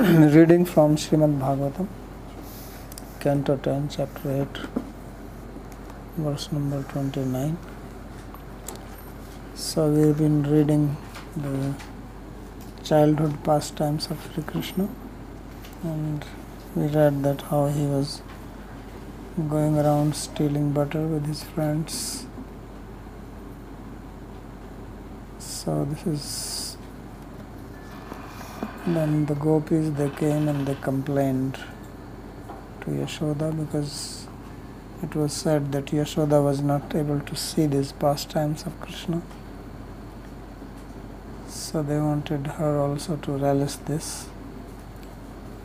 reading from Srimad Bhagavatam, Canto 10, Chapter 8, verse number 29. So, we've been reading the childhood pastimes of Sri Krishna, and we read that how he was going around stealing butter with his friends. So, this is then the gopis they came and they complained to Yashoda because it was said that Yashoda was not able to see these pastimes of Krishna. So they wanted her also to relish this.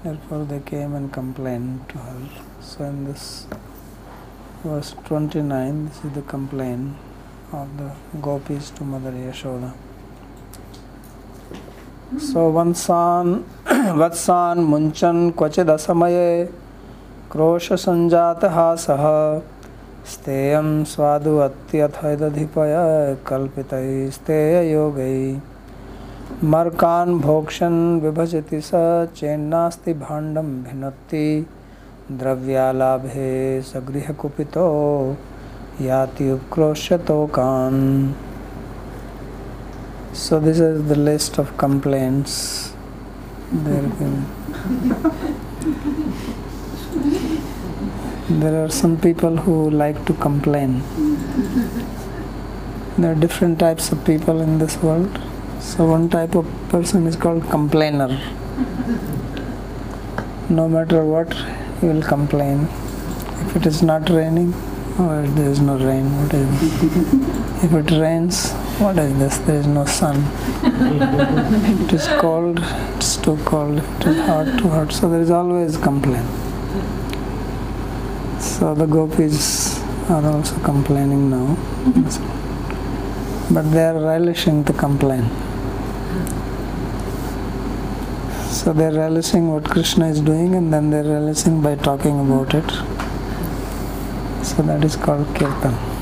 Therefore they came and complained to her. So in this verse 29, this is the complaint of the gopis to Mother Yashoda. सो वंशान्, वत्सान्, मुञ्चन्, क्वचिदसमये क्रोशसञ्जातहासः। स्तेयं स्वादु अत्यथैदधिपय कल्पितैस्तेययोगै मर्कान् भोक्षन् विभजति स चेन्नास्ति भाण्डं भिनत्ति द्रव्यालाभे सगृहकुपितो याति उत्क्रोश्यतोकान् So this is the list of complaints. There, there are some people who like to complain. There are different types of people in this world. So one type of person is called complainer. No matter what, he will complain. If it is not raining, or oh, there is no rain, what is it? if it rains, what is this? There is no sun. it is cold, it's too cold. It is hot, too hot. So there is always complaint. So the gopis are also complaining now. But they are relishing the complaint. So they are relishing what Krishna is doing and then they are relishing by talking about it. So that is called kirtan.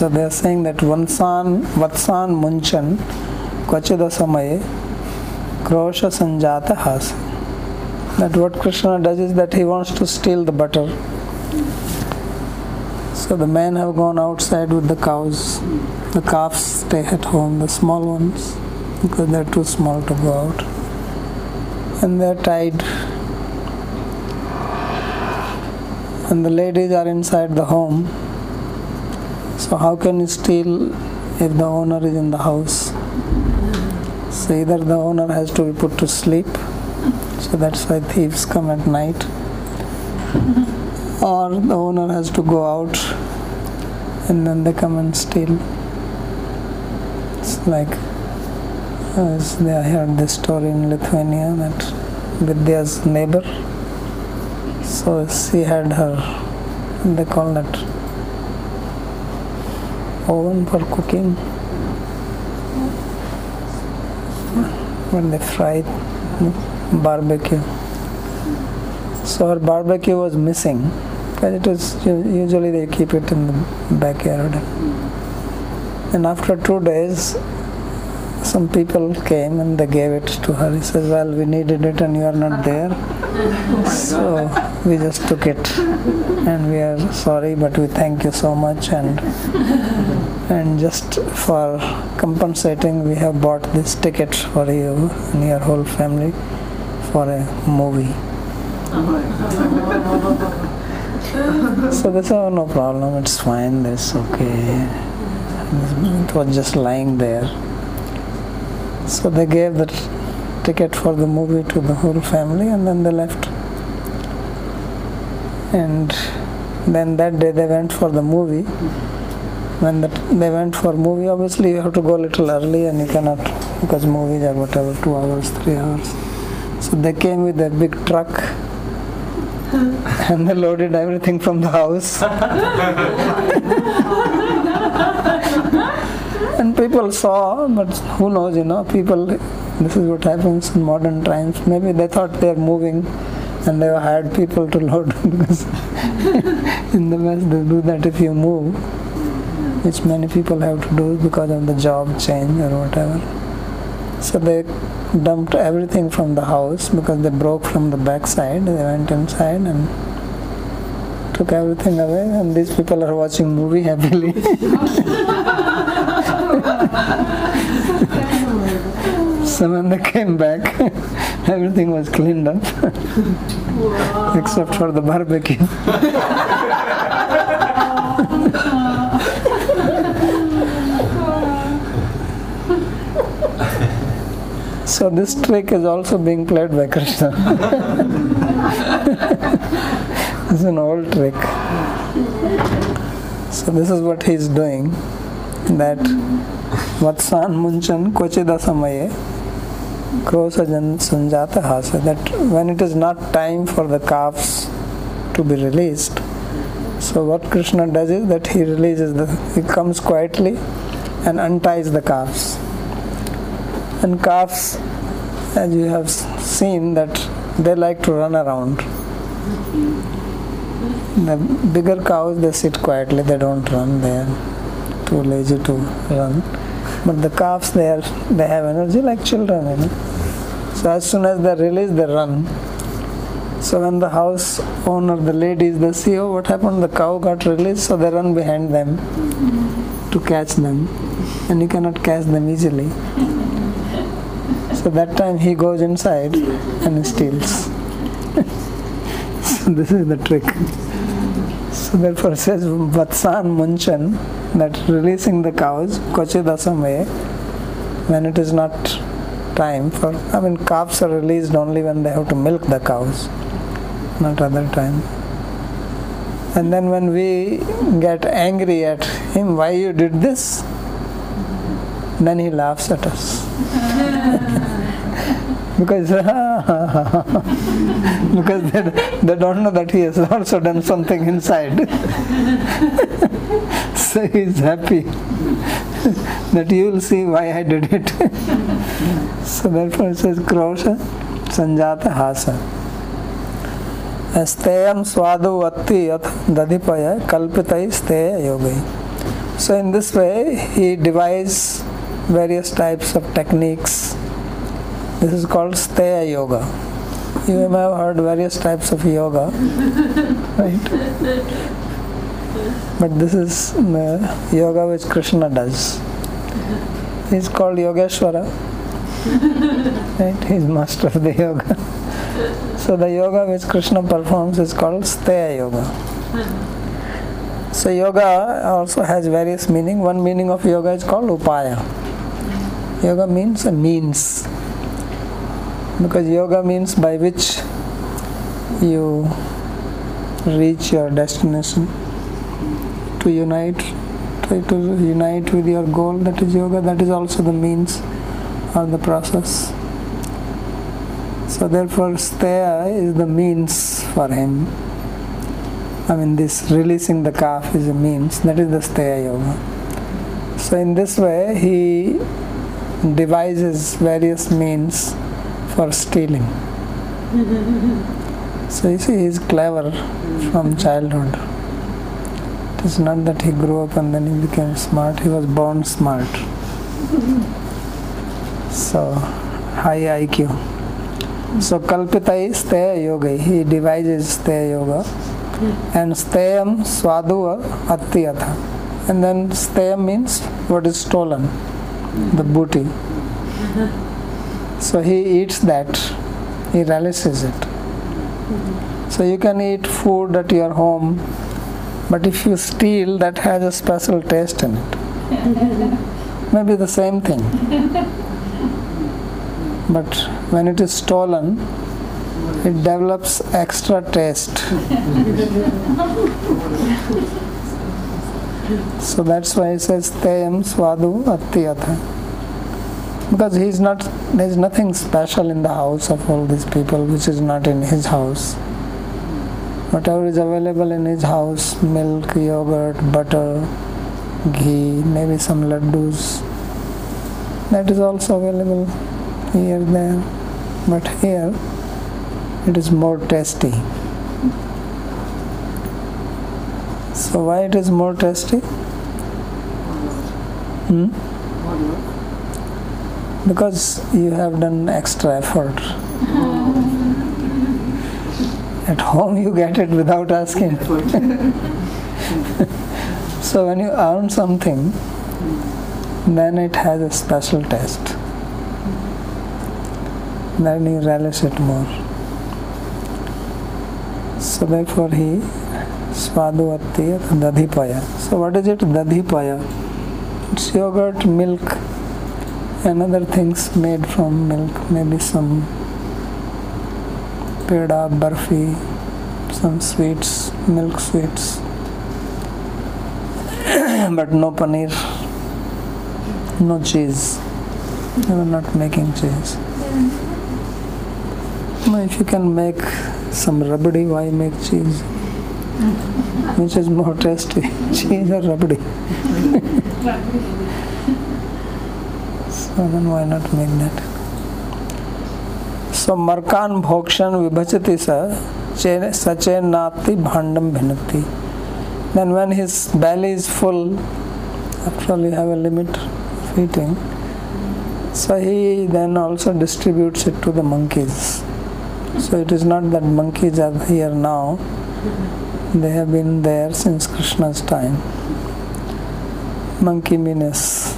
So they are saying that Vansan, Vatsan Munchan, Kvachida Samaye, Krosha Sanjata Has. That what Krishna does is that he wants to steal the butter. So the men have gone outside with the cows. The calves stay at home, the small ones, because they're too small to go out. And they're tied and the ladies are inside the home. So how can you steal if the owner is in the house? So either the owner has to be put to sleep, so that's why thieves come at night, or the owner has to go out and then they come and steal. It's like as I heard this story in Lithuania that Vidya's neighbor so she had her, they call that oven for cooking. When they fry barbecue. So her barbecue was missing because it was usually they keep it in the backyard. And after two days, some people came and they gave it to her. He says, Well, we needed it and you are not there. So we just took it and we are sorry but we thank you so much and and just for compensating we have bought this ticket for you and your whole family for a movie. So they said oh, no problem it's fine that's okay. It was just lying there. So they gave the ticket for the movie to the whole family and then they left. And then that day they went for the movie. When the, they went for movie obviously you have to go a little early and you cannot because movies are whatever two hours three hours. So they came with a big truck and they loaded everything from the house. And people saw but who knows you know people this is what happens in modern times maybe they thought they're moving and they hired people to load because in the West they do that if you move, which many people have to do because of the job change or whatever. So they dumped everything from the house because they broke from the backside. They went inside and took everything away, and these people are watching movie happily. so when they came back, everything was cleaned up except for the barbecue. So this trick is also being played by Krishna. it's an old trick. So this is what he is doing. That Vatsan Munchan Kochida Samaye Krosajan Sanjata Hasa. That when it is not time for the calves to be released, so what Krishna does is that he releases the he comes quietly and unties the calves and calves as you have seen that they like to run around the bigger cows they sit quietly they don't run they are too lazy to run but the calves they are they have energy like children you know. So as soon as they release they run. So when the house owner the ladies they see oh what happened? The cow got released so they run behind them to catch them. And you cannot catch them easily. So that time he goes inside and steals. so this is the trick. So therefore it says Vatsan Munchan that releasing the cows, Kochidasame, when it is not time for I mean calves are released only when they have to milk the cows, not other time. And then when we get angry at him, why you did this? Then he laughs at us. because because they, they don't know that he has also done something inside. so he's happy that you will see why I did it. so therefore it says Krosha Sanjata Hasa. Steyam swadu atti yath dadipaya kalpitai steya yogai. So in this way he devised various types of techniques this is called Steya Yoga. You may have heard various types of yoga, right? But this is the yoga which Krishna does. He's called Yogeshwara. Right? He's master of the yoga. So the yoga which Krishna performs is called Steya Yoga. So yoga also has various meaning. One meaning of yoga is called upaya. Yoga means a means because yoga means by which you reach your destination. To unite try to unite with your goal that is yoga that is also the means or the process. So therefore steya is the means for him. I mean this releasing the calf is a means that is the steya yoga. So in this way he devises various means for stealing. so you see, he's clever from childhood. It is not that he grew up and then he became smart, he was born smart. so, high IQ. So, Kalpita is Steya Yoga, he devises Steya Yoga. And Steyam Swaduva Attiyatha. And then Steyam means what is stolen, the booty. So he eats that, he relishes it. So you can eat food at your home, but if you steal, that has a special taste in it. Maybe the same thing. But when it is stolen, it develops extra taste. so that's why it says Teyam Swadu Attiyatha because he's not there's nothing special in the house of all these people which is not in his house. Whatever is available in his house milk yogurt butter ghee maybe some laddus that is also available here there. But here it is more tasty. So why it is more tasty? Hmm? Because you have done extra effort. Mm-hmm. At home you get it without asking. so when you earn something, then it has a special taste. Then you relish it more. So therefore he Swaduvati Dadhipaya. So what is it? Dadhipaya. It's yogurt, milk, and other things made from milk. Maybe some peda, barfi, some sweets, milk sweets. but no paneer, no cheese. You are not making cheese. now If you can make some rabdi, why make cheese? Which is more tasty, cheese or rabdi? so then why not make that? So markan bhokshan vibhajati sa sache nati bhandam bhinati. Then when his belly is full, after all you have a limit of eating, so he then also distributes it to the monkeys. So it is not that monkeys are here now, they have been there since Krishna's time. Monkey means.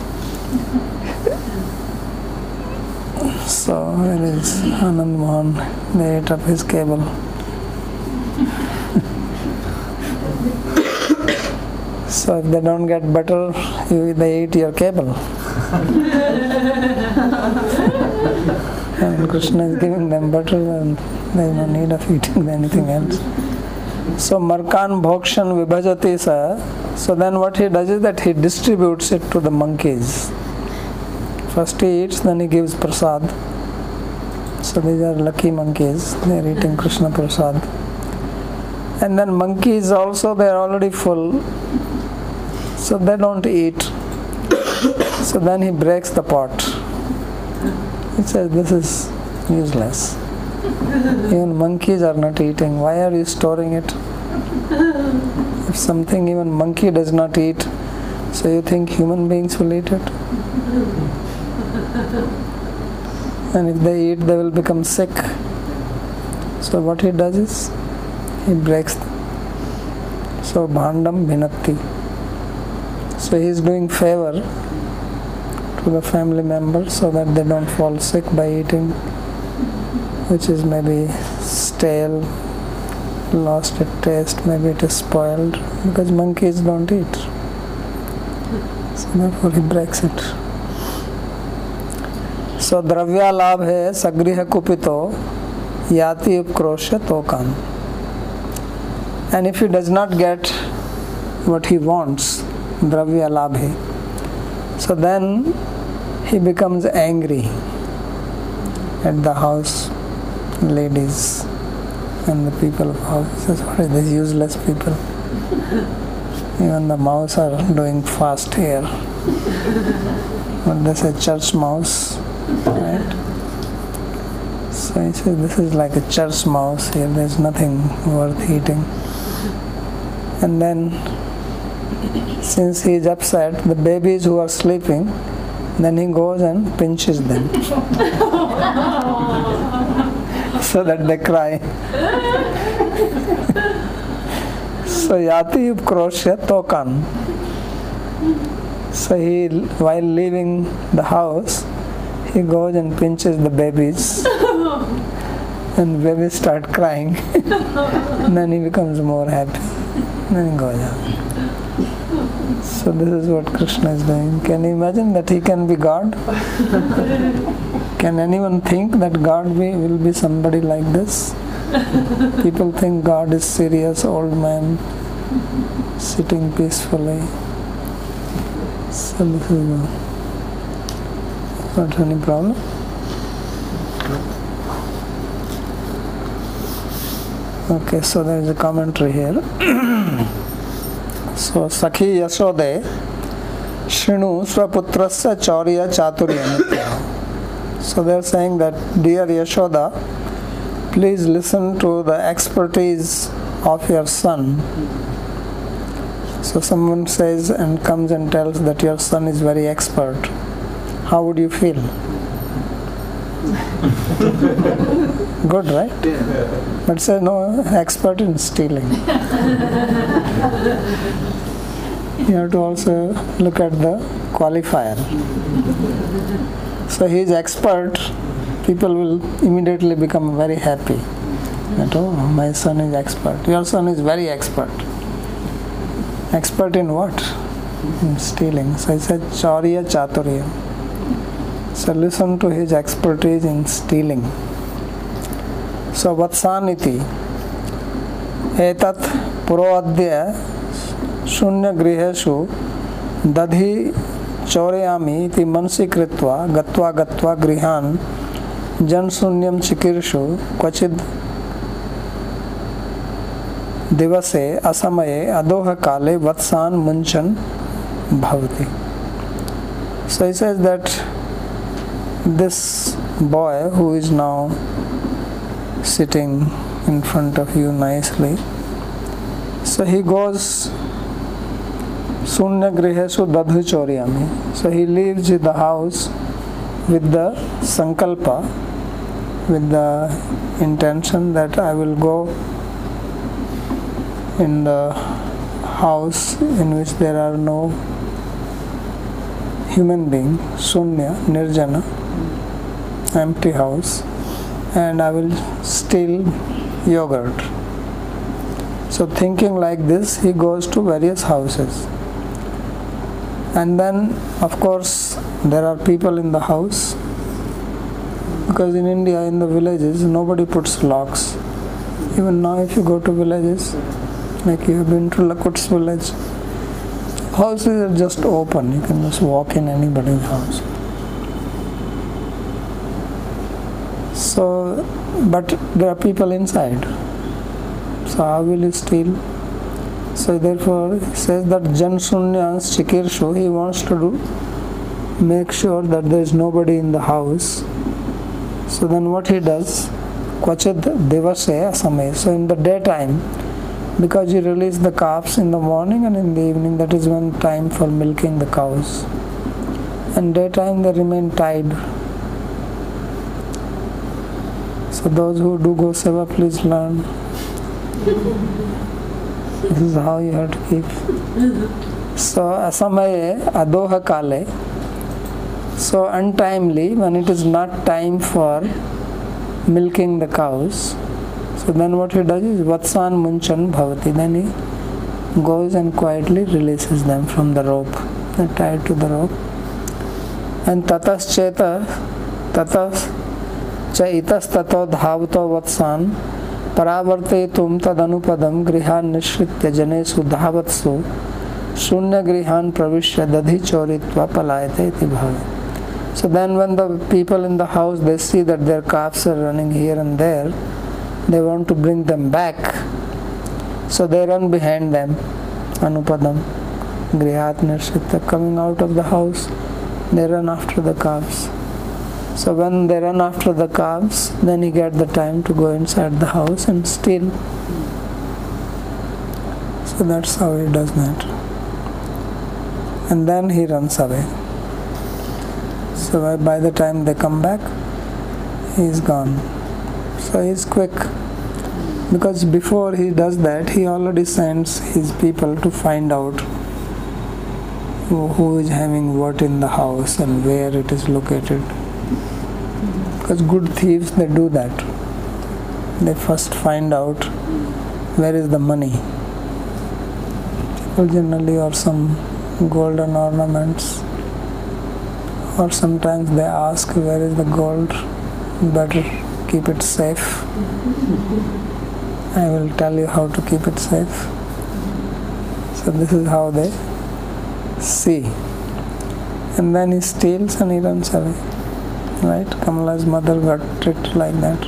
So where is Anand Mohan? They ate up his cable. so if they don't get butter, you, they eat your cable. and Krishna is giving them butter and there is no need of eating anything else. So Markan Bhokshan Vibhajati sa. So then what he does is that he distributes it to the monkeys. First he eats, then he gives prasad. So these are lucky monkeys. They are eating Krishna prasad. And then monkeys also they are already full. So they don't eat. So then he breaks the pot. He says this is useless. Even monkeys are not eating. Why are you storing it? If something even monkey does not eat, so you think human beings will eat it? And if they eat, they will become sick. So what he does is, he breaks them. So bhandam bhinatti. So he is doing favor to the family members so that they don't fall sick by eating which is maybe stale, lost its taste, maybe it is spoiled because monkeys don't eat. So therefore he breaks it. सो द्रव्यालाभ है सगृह कुपितो, याति उपक्रोश तो कान and if you does not get what he. Wants द्रव्यालाभ है so then he becomes angry at the house ladies and the people of house this useless people even the mouse are doing fast here this a church mouse right? So he says this is like a church mouse here. There's nothing worth eating. And then, since he is upset, the babies who are sleeping, then he goes and pinches them. so that they cry. so Yati Upkrosya Tokan. So he, while leaving the house, he goes and pinches the babies. and babies start crying. then he becomes more happy. Then he goes out. So this is what Krishna is doing. Can you imagine that he can be God? Can anyone think that God will be somebody like this? People think God is serious old man sitting peacefully. So this is not any problem. Okay, so there is a commentary here. so Sakhi Yasode Shinu Swaputrasya Chaurya Chaturya so they are saying that, dear Yashoda, please listen to the expertise of your son. So someone says and comes and tells that your son is very expert. How would you feel? Good, right? But say no expert in stealing. you have to also look at the qualifier. So he is expert, people will immediately become very happy. That, oh, my son is expert. Your son is very expert. Expert in what? In stealing. So he said Chaurya Chaturya. So listen to his expertise in stealing. So Vatsaniti एतत् पुरोऽद्य शून्यगृहेषु दधि चौरयामि इति मनसि कृत्वा गत्वा गत्वा गृहान् जनशून्यं चिकीर्षु क्वचित् दिवसे असमये अदोहकाले वत्सान् मुञ्चन् भवति So he says that this boy who is now sitting in front of you nicely, so he goes Sunya Grihesu Dadhu Choryami. So he leaves the house with the sankalpa, with the intention that I will go in the house in which there are no human being, sunya, nirjana, empty house, and I will steal yogurt. So, thinking like this, he goes to various houses. And then, of course, there are people in the house because in India, in the villages, nobody puts locks. Even now, if you go to villages, like you have been to Lakut's village, houses are just open, you can just walk in anybody's house. So, but there are people inside. So, how will you steal? So, therefore, he says that Jan Sunyas Chikirshu, he wants to do make sure that there is nobody in the house. So, then what he does? Kvachid Devase Asamay. So, in the daytime, because you release the calves in the morning and in the evening, that is when time for milking the cows. And daytime they remain tied so those who do go seva, please learn. This is how you have to keep. So asamaye adoha kale. So untimely when it is not time for milking the cows. So then what he does is vatsan munchan bhavati. Then he goes and quietly releases them from the rope. They're tied to the rope. And tatas cheta tatas च इतस्तत धावत वत्सान। परावर्ते तुम तदनुपदम गृहान निश्रित्य धावत्सु। शून्य गृहान प्रवेश दधि चोरित्वा पलायते भाव। So then when the people in the house they see that their calves are running here and there they want to bring them back so they run behind them अनुपदम गृहात निश्रित्य coming out of the house they run after the calves So when they run after the calves, then he get the time to go inside the house and steal. So that's how he does that. And then he runs away. So by the time they come back, he is gone. So he's quick. Because before he does that, he already sends his people to find out who is having what in the house and where it is located because good thieves they do that. They first find out where is the money. People generally or some golden ornaments. Or sometimes they ask where is the gold. Better keep it safe. I will tell you how to keep it safe. So this is how they see. And then he steals and he runs away right? Kamala's mother got tricked like that.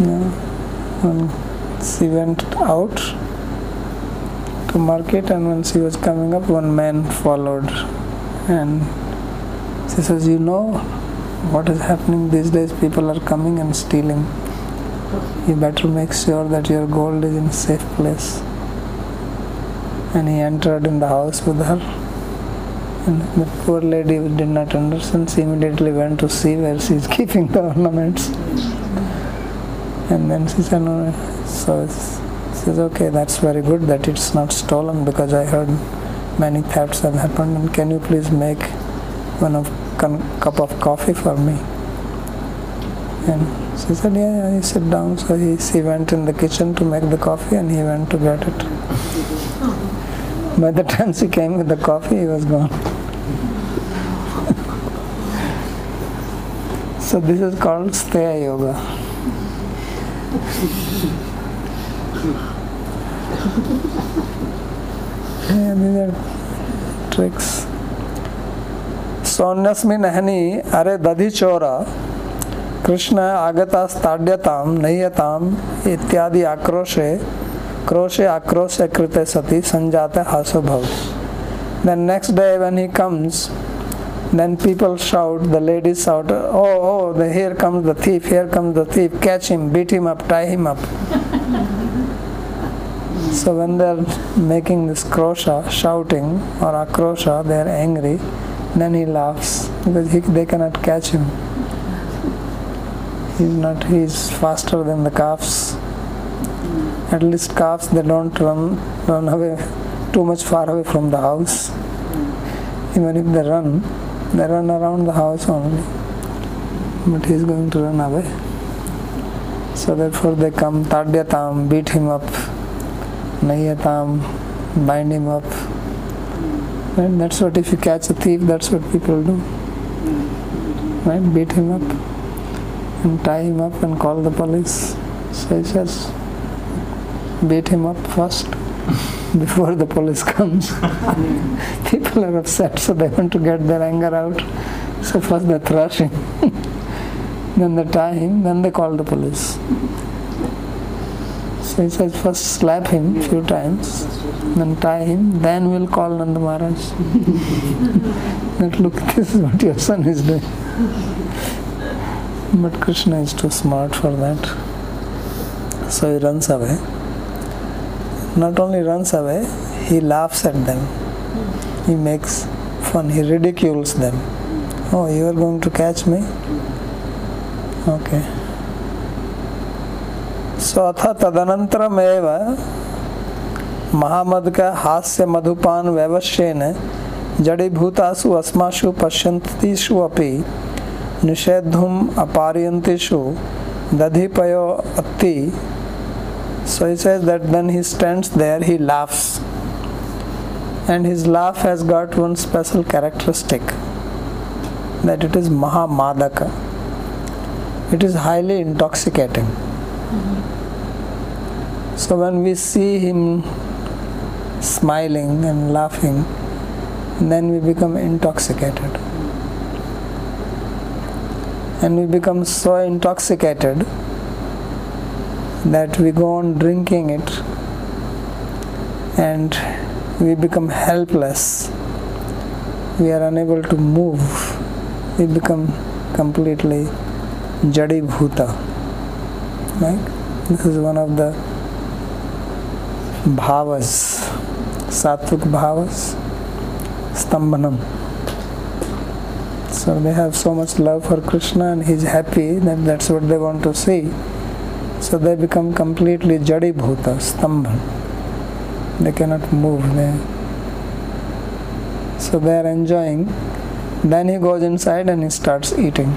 Yeah. When she went out to market and when she was coming up, one man followed and she says, you know what is happening these days? People are coming and stealing. You better make sure that your gold is in safe place. And he entered in the house with her And the poor lady did not understand. She immediately went to see where she is keeping the ornaments. And then she said, no. So she says, okay, that's very good that it's not stolen because I heard many thefts have happened. And can you please make one of cup of coffee for me? And she said, yeah, yeah, you sit down. So he, she went in the kitchen to make the coffee and he went to get it. By the time she came with the coffee, he was gone. So this is called Steya Yoga. yeah, these are tricks. सौन्यस्मिन हनि अरे दधि चोरा कृष्ण आगतास्ताड्यताम नह्यताम इत्यादि आक्रोशे crochet आक्रोशे कृते सति संजाते हासो भव then next day when he comes then people shout the ladies shout oh oh the, here comes the thief here comes the thief. Catch him beat him up tie him up. So when they're making this krosha shouting or akrosha they're angry. Then he laughs because he, they cannot catch him. He's not he's faster than the calves. At least calves they don't run run away too much far away from the house. Even if they run they run around the house only. But he's going to run away. So therefore they come tadyatam beat him up. Nayatam bind him up. Right that's what if you catch a thief that's what people do. Right? Beat him up. And tie him up and call the police. So he says beat him up first before the police comes. People are upset, so they want to get their anger out. So first they thrash him, then they tie him, then they call the police. So he says first slap him a few times, then tie him, then we'll call Nanda Maharaj. that look, this is what your son is doing. But Krishna is too smart for that. So he runs away not only runs away, he laughs at them. He makes fun, he ridicules them. Oh, you are going to catch me? Okay. So अथ तदनन्तरमेव महामद का हास्य मधुपान वैवश्येन जड़ीभूतासु अस्मासु पश्यन्तीषु अपि निषेधुम अपारयन्तीषु दधिपयो अति so he says that when he stands there, he laughs. And his laugh has got one special characteristic that it is Mahamadaka. It is highly intoxicating. Mm-hmm. So when we see him smiling and laughing, then we become intoxicated. And we become so intoxicated that we go on drinking it and we become helpless. We are unable to move. We become completely jadi bhuta. Right? This is one of the bhavas, sattvic bhavas, stambhanam. So they have so much love for Krishna and he's happy that that's what they want to see. So they become completely jadi bhuta, stambhan. They cannot move. They, so they are enjoying. Then he goes inside and he starts eating.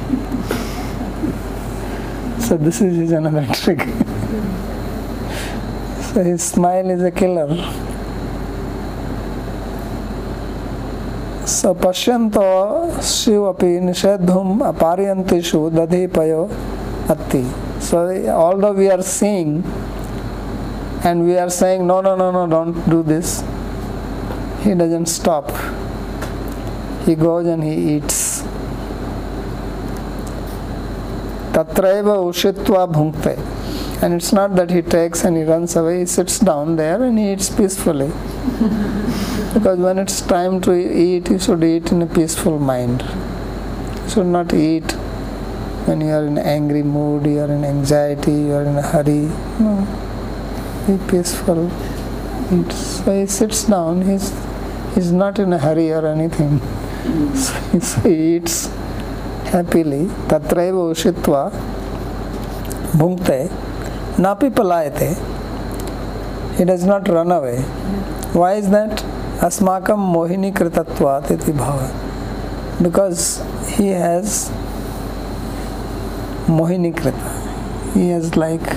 so this is his another trick. so his smile is a killer. So pashyanto shivapi nishedhum aparyantishu dadhipayo atti. So although we are seeing and we are saying no no no no don't do this, he doesn't stop. He goes and he eats. Tatraiva ushitva bhunkte. And it's not that he takes and he runs away, he sits down there and he eats peacefully. because when it's time to eat, you should eat in a peaceful mind. You should not eat when you are in angry mood, you are in anxiety, you are in a hurry. No. Be peaceful. So he sits down, he's, he's not in a hurry or anything. so, so he eats happily. Tatraiva ushitva bhunkte napi palayate. He does not run away. Why is that? Asmakam mohini kritatvat iti bhava. Because he has mohini krita. He has like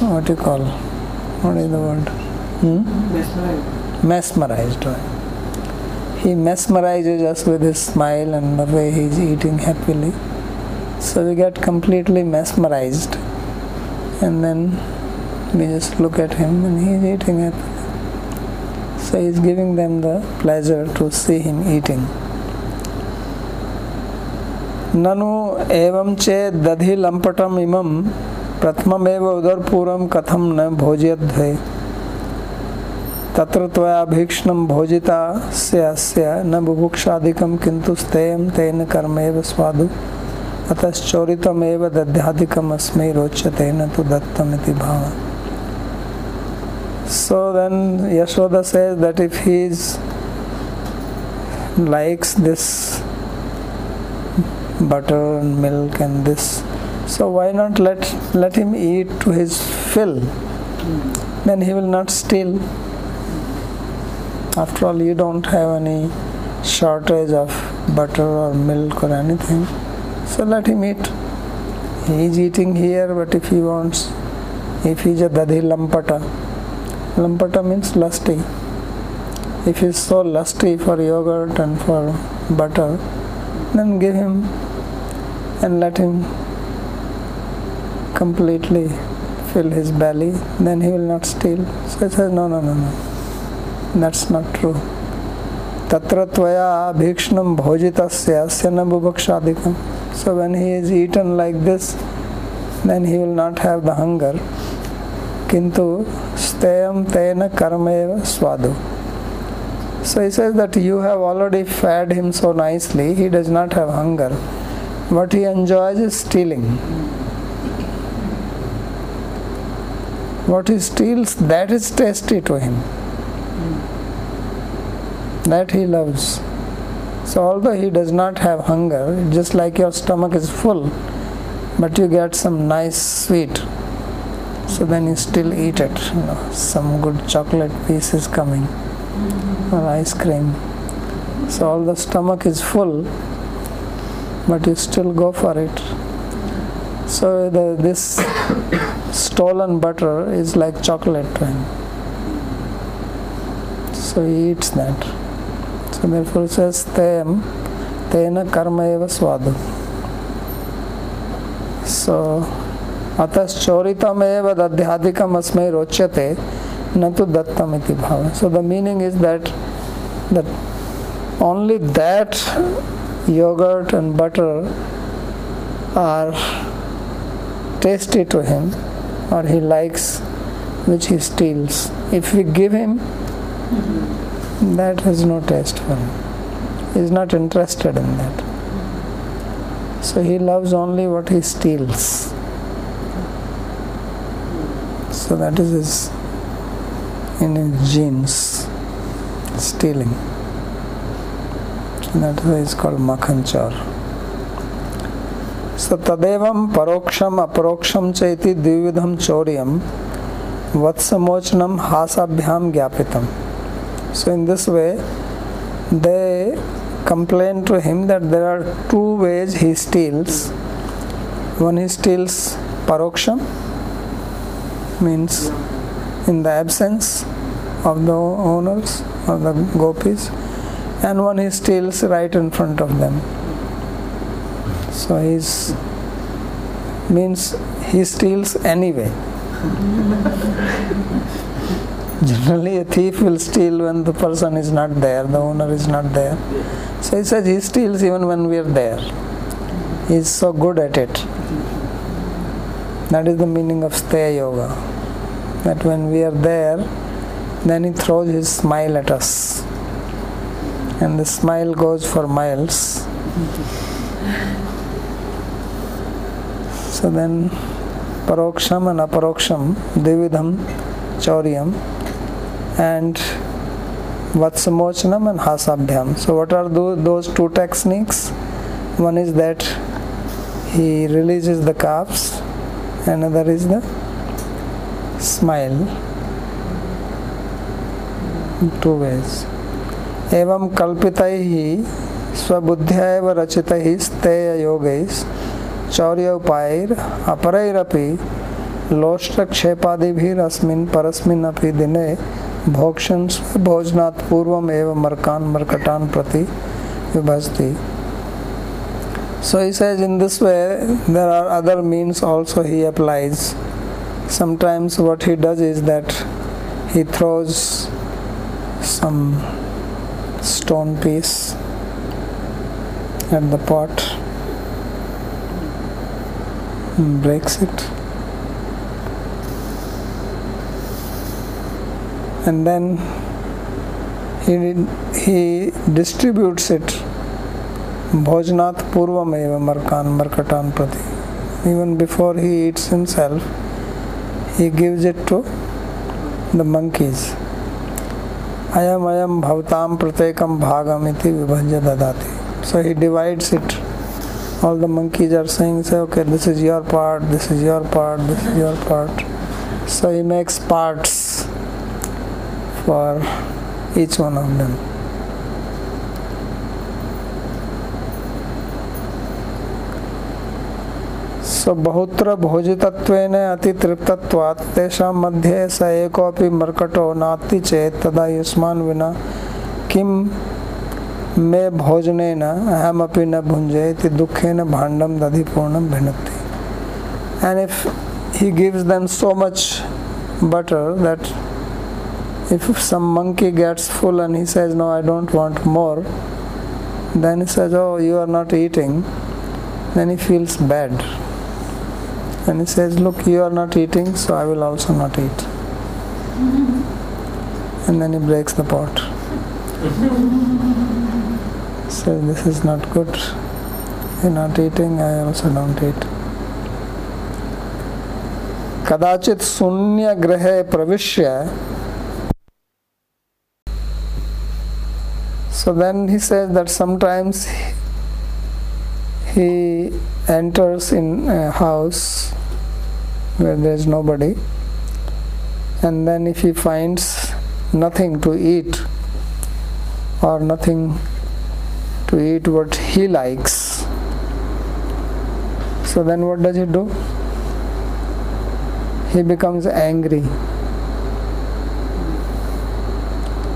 what you call? What is the word? Hmm? Mesmerized. Right? He mesmerizes us with his smile and the way he's eating happily. So we get completely mesmerized, and then we just look at him and he's eating happily. So he's giving them the pleasure to see him eating. ननु एवं चे दधि लंपटम इमं, प्रथममेव उदरपूरम कथम न भोज्यध्वे। तत्र त्वया भीक्ष्णं भोजिता से अस्य न बुभुक्षादिकं किन्तु स्तेयं तेन कर्मेव स्वादु। अतश्चोरितमेव दध्यादिकम् अस्मै रोचते न तु दत्तमिति भाव। So then Yashoda says that if he likes this butter and milk and this. So why not let let him eat to his fill? Then he will not steal. After all you don't have any shortage of butter or milk or anything. So let him eat. He is eating here but if he wants if he is a dadhi lampata. Lampata means lusty. If he is so lusty for yogurt and for butter then give him and let him completely fill his belly, then he will not steal. So he says, No, no, no, no. That's not true. Tatra tvaya bhikshnam bhojitasya asya bubakshadikam. So when he is eaten like this, then he will not have the hunger. Kintu stayam tena karmeva swadu. So he says that you have already fed him so nicely, he does not have hunger. What he enjoys is stealing. What he steals, that is tasty to him. That he loves. So, although he does not have hunger, just like your stomach is full, but you get some nice sweet, so then you still eat it. You know, some good chocolate piece is coming, or ice cream. So, the stomach is full, but you still go for it. So the, this stolen butter is like chocolate to him. So he eats that. So therefore says tem tena karma eva swadu. So atas choritam eva dadhyadikam asmai rochate natu dattam iti bhava. So the meaning is that that only that yogurt and butter are tasty to him or he likes which he steals. If we give him, that has no taste for him. He is not interested in that. So he loves only what he steals. So that is his in his genes, stealing. That is called Makhan Chor. So परोक्षम अपरोक्षम च इति द्विविधम चौर्यम वत्समोचनम हासाभ्याम ज्ञापितम So in this way they complain to him that there are two ways he steals. One he steals paroksham means in the absence of the owners of the gopis and one he steals right in front of them. So he's means he steals anyway. Generally, a thief will steal when the person is not there, the owner is not there. So he says he steals even when we are there. He is so good at it. That is the meaning of Steya Yoga. That when we are there, then he throws his smile at us. And the smile goes for miles. So then, paroksham and aparoksham, dividham, chauryam, and Vatsamochanam and Hasabhyam. So, what are those, those two techniques? One is that he releases the calves, another is the smile. Two ways. एवं कल्पित ही स्वबुद्ध्या रचित ही स्तेय योग चौर्योपायर अपरैरपि लोष्टक्षेपादिभिस्मिन परस्मिन अपि दिने भोक्षण भोजनात् पूर्व एव मरकान मरकटान प्रति विभजती। So is as in this way there are other means also he applies sometimes what he does is that he throws some stone piece at the pot and breaks it and then he he distributes it bhojanat purvam eva markan markatan prati even before he eats himself he gives it to the monkeys अयम अयम भवताम प्रत्येकम भागम इति विभज्य ददाती। So he divides it all the monkeys are saying say okay this is your part this is your part this is your part so he makes parts for each one of them तो बहुत भोजितत्वेन अति तेषां मध्य स एकोऽपि मर्कटो नास्ति चेत् तदा युष्मा विना किं मे भोजनेन अहमपि न भुञ्जे इति दुःखेन भाण्डं दधिपूर्णं भिनति and if he gives them so much butter that if some monkey gets full and he says no I don't want more then says oh you are not eating then he feels bad and he says look you are not eating so i will also not eat and then he breaks the pot so this is not good you're not eating i also don't eat कदाचित शून्य ग्रहे प्रविश्य so then he says that sometimes he enters in a house where there is nobody. And then if he finds nothing to eat or nothing to eat what he likes so then what does he do? He becomes angry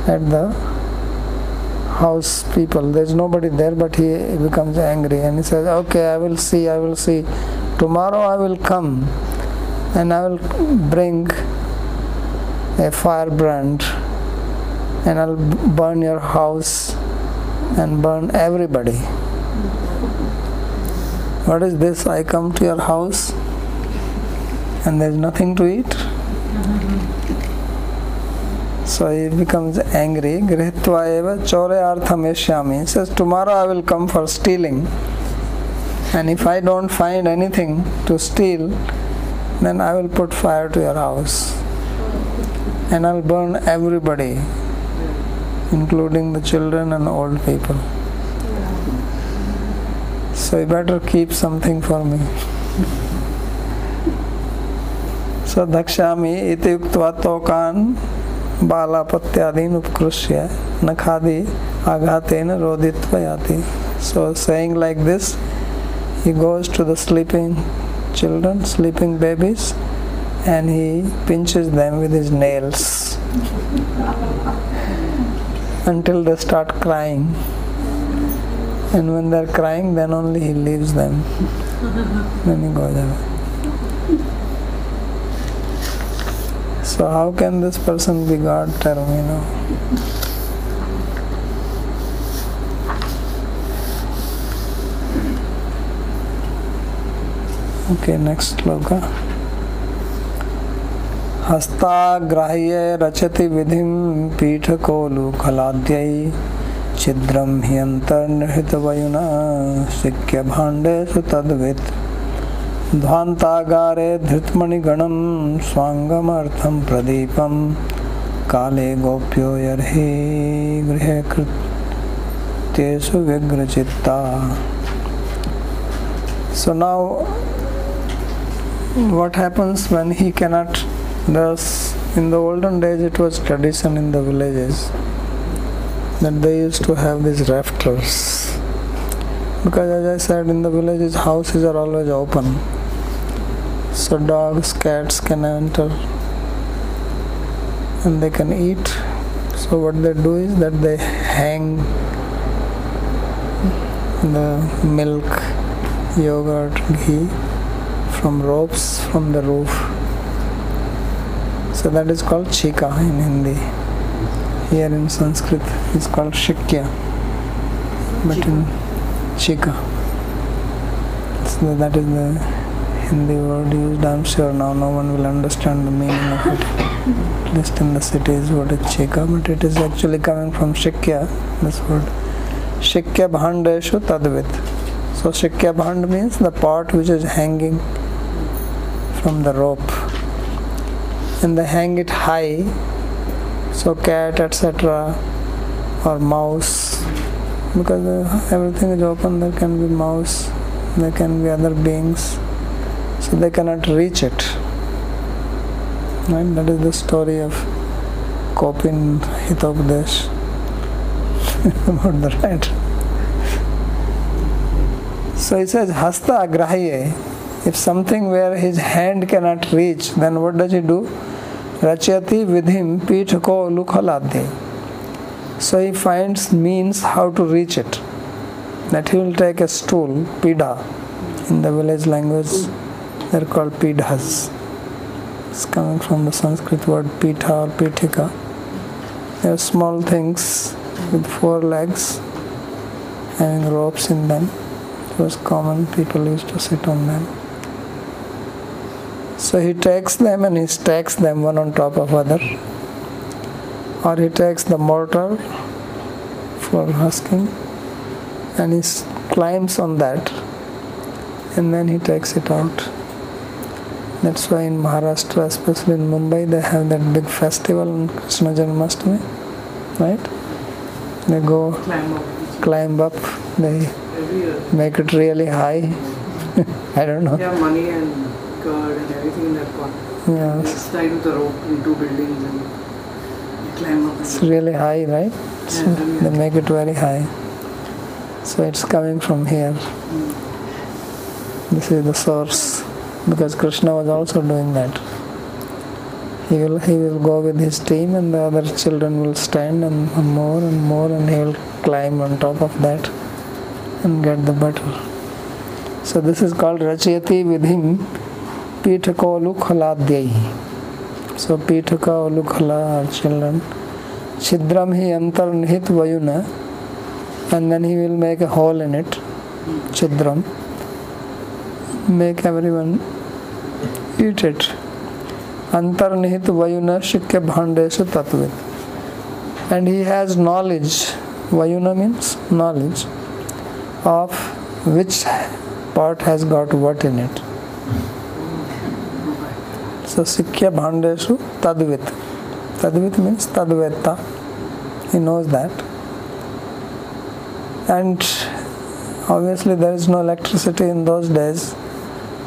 at the house people. There's nobody there but he becomes angry and he says okay i will see i will see. Tomorrow i will come and i will bring a firebrand and i'll burn your house and burn everybody what is this i come to your house and there's nothing to eat so he becomes angry. Grihitva eva choryartham eshyami. He says, Tomorrow I will come for stealing. And if I don't find anything to steal, then I will put fire to your house and I'll burn everybody, including the children and old people. So you better keep something for me. so dakshami iti uktva tokan balapathyadin upkrushya nakhadi agatena roditva yati. So saying like this, he goes to the sleeping children sleeping babies and he pinches them with his nails until they start crying and when they're crying then only he leaves them then he goes away So how can this person be God? Tell me now. Okay, next sloka. हस्ताग्राह्य रचति विधिं पीठकोलुखलाद्यै छिद्रं हि अन्तर्निहितवयुना शिक्यभाण्डेषु तद्वित् ध्वान्तागारे धृतमणिगणं स्वाङ्गमर्थं प्रदीपं काले गोप्यो यर्हि गृहकृत्येषु व्यग्रचित्ता So now what happens when he cannot thus in the olden days it was tradition in the villages that they used to have these rafters. Because as I said in the villages houses are always open. So dogs cats can enter and they can eat. So what they do is that they hang the milk yogurt ghee from ropes from the roof so that is called chika in hindi here in sanskrit it's called shikya but in chika so that is the hindi word used i'm sure now no one will understand the meaning of it at least in the cities what is chika but it is actually coming from shikya this word shikya bhandeshu tadvit so shikya bhand means the pot which is hanging from the rope and they hang it high. So cat etc or mouse because uh, everything is open there can be mouse there can be other beings so they cannot reach it. Right that is the story of Kopin Hitopdesh about the rat. So he says hasta if something where his hand cannot reach then what does he do? Rachati vidhim pithako lukhaladhi so he finds means how to reach it. That he will take a stool pidha in the village language they're called pidhas. It's coming from the sanskrit word pitha or pithika they are small things with four legs having ropes in them. It was common people used to sit on them so he takes them and he stacks them one on top of other. Or he takes the mortar for husking and he climbs on that and then he takes it out. That's why in Maharashtra, especially in Mumbai, they have that big festival on Krishna Janmashtami, right? They go climb up. climb up, they make it really high. I don't know. They have money and curd uh, and everything in that pot. Yeah, It's tied with a rope in two buildings and you climb up. It's really high, right? So Yeah, really they high. make it very high. So it's coming from here. Hmm. This is the source because Krishna was also doing that. He will he will go with his team and the other children will stand and more and more and he will climb on top of that and get the butter. So this is called Rachyati with Vidhim पीठ कौलु खला दे। सो पीठ कौलु खला are छिद्रम ही अंतर निहित वायु न। And then he will make a hole in it छिद्रम। Make every one eat it अंतर निहित वायु न शिक्य भांडे से तत्व एंड ही हैज़ नॉलेज वायु न means knowledge of which part has got what in it So Sikya Bhandeshu Tadvit. Tadvit means Tadveta. He knows that. And obviously there is no electricity in those days.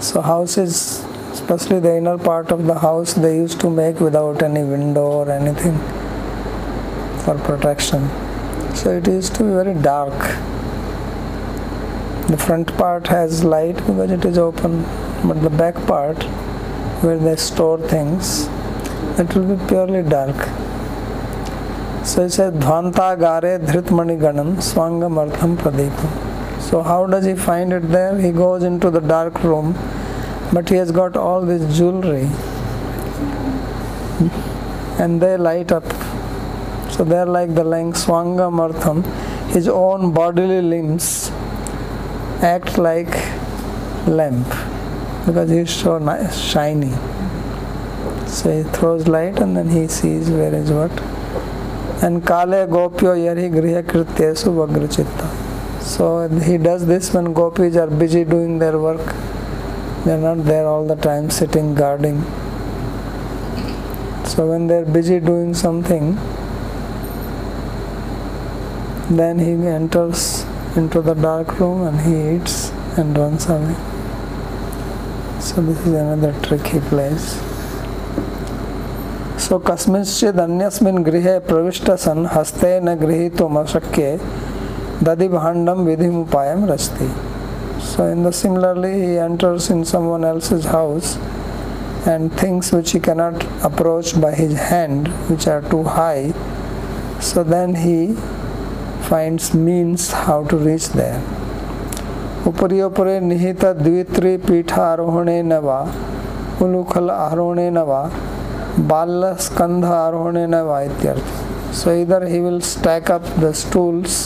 So houses, especially the inner part of the house, they used to make without any window or anything for protection. So it used to be very dark. The front part has light because it is open, but the back part where they store things, it will be purely dark. So he says Dhvanta Gare Dhritmani Ganam Swangam Artham Pradipam. So how does he find it there? He goes into the dark room, but he has got all this jewelry and they light up. So they're like the laying Swangam Artham. His own bodily limbs act like lamp because he's so nice, shiny. So he throws light and then he sees where is what. And Kale Gopyo Yari Griha Krityesu Vyagrachitta. So he does this when gopis are busy doing their work. They're not there all the time sitting guarding. So when they're busy doing something, then he enters into the dark room and he eats and runs away. So this is another trick he plays. So कस्मिंश्चित् अन्यस्मिन् गृहे प्रविष्ट हस्ते न गृहीतुमशक्ये दधिभाण्डं विधिमुपायं रचति So in the similarly he enters in someone else's house and things which he cannot approach by his hand which are too high so then he finds means how to reach there उपरी उपरे निहित द्वित्री पीठारोहणे न वा उलुखल आरोहणे न वा बाल स्कंध आरोहणे न इत्यर्थ सो इधर he will stack up the stools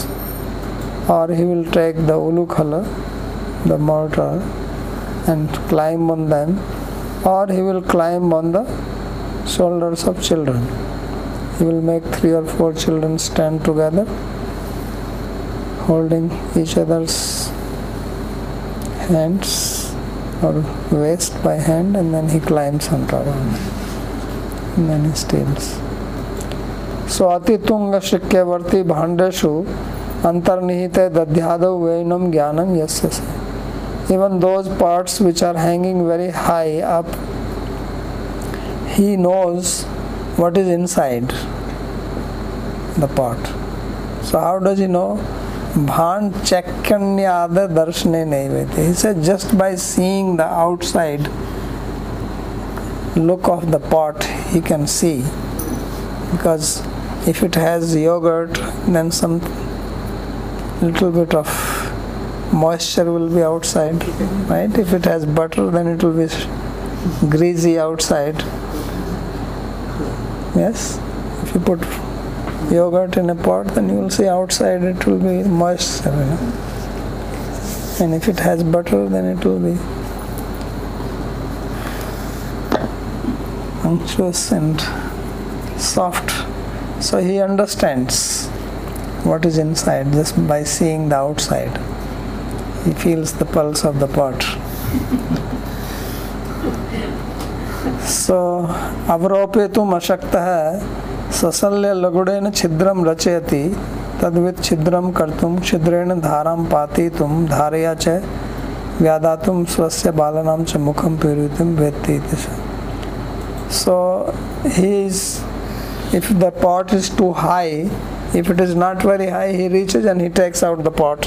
और he will take the उलुखल the mortar and climb on them और he will climb on the shoulders of children he will make three और four children stand together holding each others hands or waist by hand and then he climbs on top of it. And then he steals. स्वातितुंग शिक्यवर्ती भांडेशु अंतर्निहित दध्यादव वैनम ज्ञानम यस्य से even those parts which are hanging very high up he knows what is inside the part so how does he know भान चैकन्य आदर दर्शन नहीं बेते इसे just by seeing the outside look of the pot he can see because if it has yogurt then some little bit of moisture will be outside right if it has butter then it will be greasy outside yes if you put yogurt in a pot, then you will see outside it will be moist, You know? And if it has butter, then it will be unctuous and soft. So he understands what is inside just by seeing the outside. He feels the pulse of the pot. so avropetum ashakta hai ससल्य लघुड़ेन छिद्रम रचयति, तद्वित छिद्रम कर्तुम छिद्रेण धारा पाती तुम धारया च व्यादा तुम स्वस्य बालनाम च मुखम पीड़ित वेत्ति so. He is if the pot is too high if it is not very high he reaches and he takes out the pot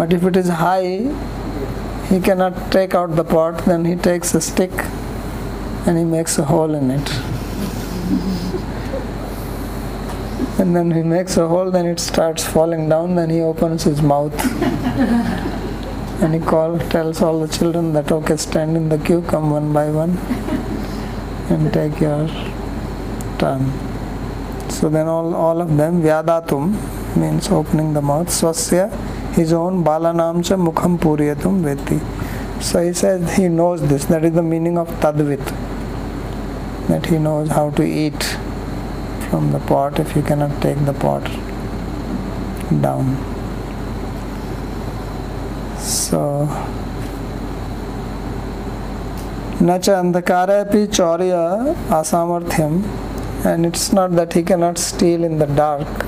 but if it is high he can not take out the pot then he takes a stick and he makes a hole in it And then he makes a hole, then it starts falling down, then he opens his mouth. and he call, tells all the children that okay, stand in the queue, come one by one and take your turn. So then all, all of them, Vyadatum means opening the mouth, Swasya, his own Balanam cha Mukham Puriyatum Veti. So he says he knows this, that is the meaning of Tadvit, that he knows how to eat from the pot if you cannot take the pot down. So न च अंधकारेपि चौर्य असामर्थ्यम and it's not that he cannot steal in the dark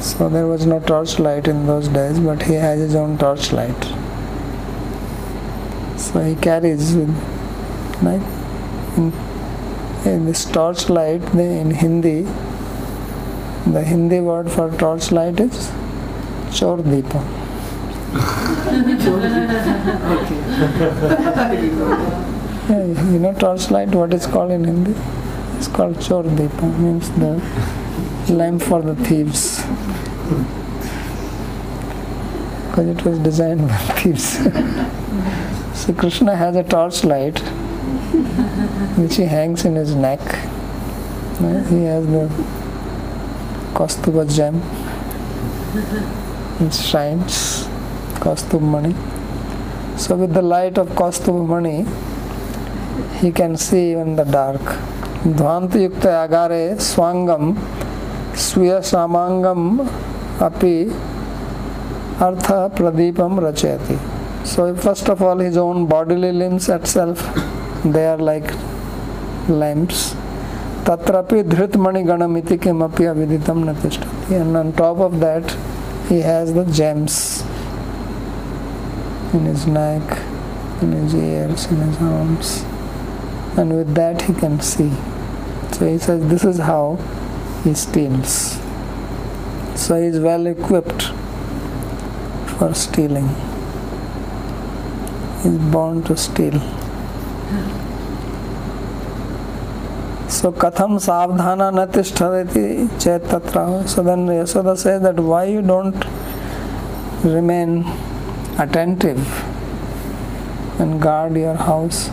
so there was no torchlight in those days but he has his own torchlight so he carries with like in, this torchlight in hindi the hindi word for torchlight is chor deepa yeah, you know torchlight what is called in hindi? It's called chor deepa means the lamp for the thieves. Because it was designed by thieves. So krishna has a torchlight which he hangs in his neck Right? he has the Kaustuba gem it shines Kaustubh Mani so with the light of Kaustubh Mani he can see in the dark ध्वांत युक्त आगारे स्वांगम स्वीय सामांगम अपि अर्थ प्रदीपम रचयति so first of all his own bodily limbs itself they are like lamps. Tatrapi dhritmaniganamiti kimapi aviditam natishthati. And on top of that, he has the gems in his neck, in his ears, in his arms. And with that, he can see. So he says, This is how he steals. So he is well equipped for stealing. He is born to steal. सो कथम सावधान न तिष्ठति चेत तत्र so then attentive and guard your house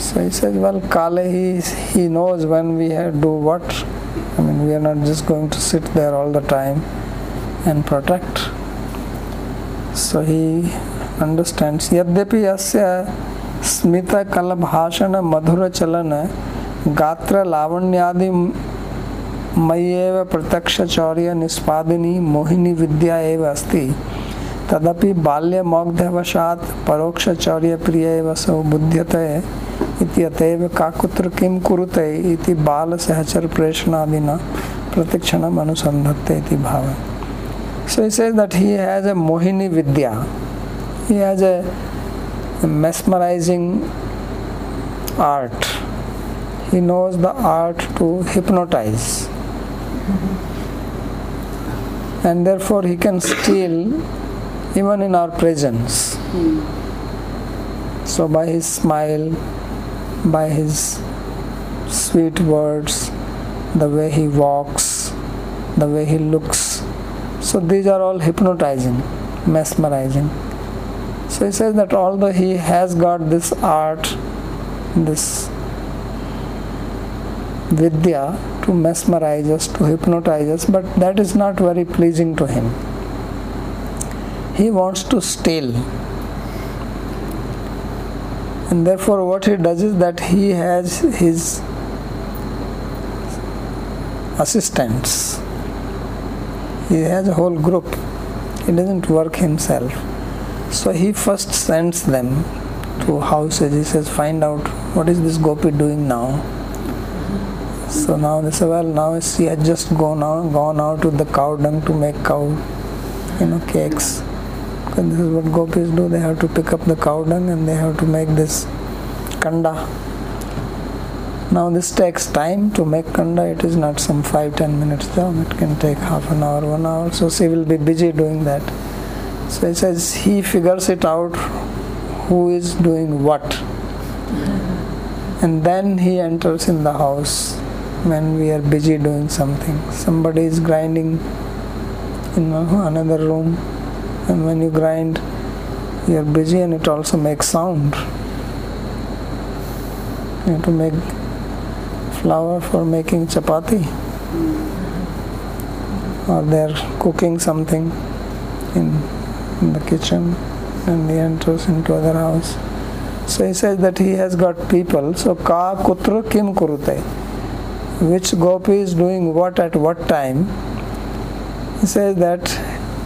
so he well काले he knows when we have do what I mean we are not just going to sit there all the time and protect so he understands यद्यपि अस्य यद्यपि अस्य स्मितकलभाषण मधुरचलन गात्र लावण्यादि मय्येव प्रत्यक्षचौर्य निष्पादिनी मोहिनी विद्या एव अस्ति तदपि बाल्यमौग्ध्यवशात् परोक्षचौर्यप्रिय एव सौ बुध्यते इत्यतएव काकुत्र किं कुरुते इति बालसहचरप्रेषणादिना प्रतिक्षणम् अनुसन्धत्ते इति भावः So he says that he has a Mohini Vidya. He has mesmerizing art. He knows the art to hypnotize. And therefore he can steal even in our presence. Hmm. So by his smile, by his sweet words, the way he walks, the way he looks. So these are all hypnotizing, mesmerizing. So he says that although he has got this art, this vidya to mesmerize us, to hypnotize us, but that is not very pleasing to him. He wants to steal. And therefore, what he does is that he has his assistants. He has a whole group. He doesn't work himself. So he first sends them to houses. He says, find out what is this gopi doing now. So now they say, well, now she has just gone out, gone out with the cow dung to make cow, you know, cakes. And this is what gopis do. They have to pick up the cow dung and they have to make this kanda. Now this takes time to make kanda. It is not some five ten minutes job. It can take half an hour, one hour. So she will be busy doing that. So he says he figures it out who is doing what. And then he enters in the house when we are busy doing something. Somebody is grinding in another room, and when you grind, you are busy and it also makes sound. You have to make flour for making chapati, or they are cooking something in, in the kitchen, and he enters into other house. So he says that he has got people. So ka kutra kim kurute which gopi is doing what at what time, he says that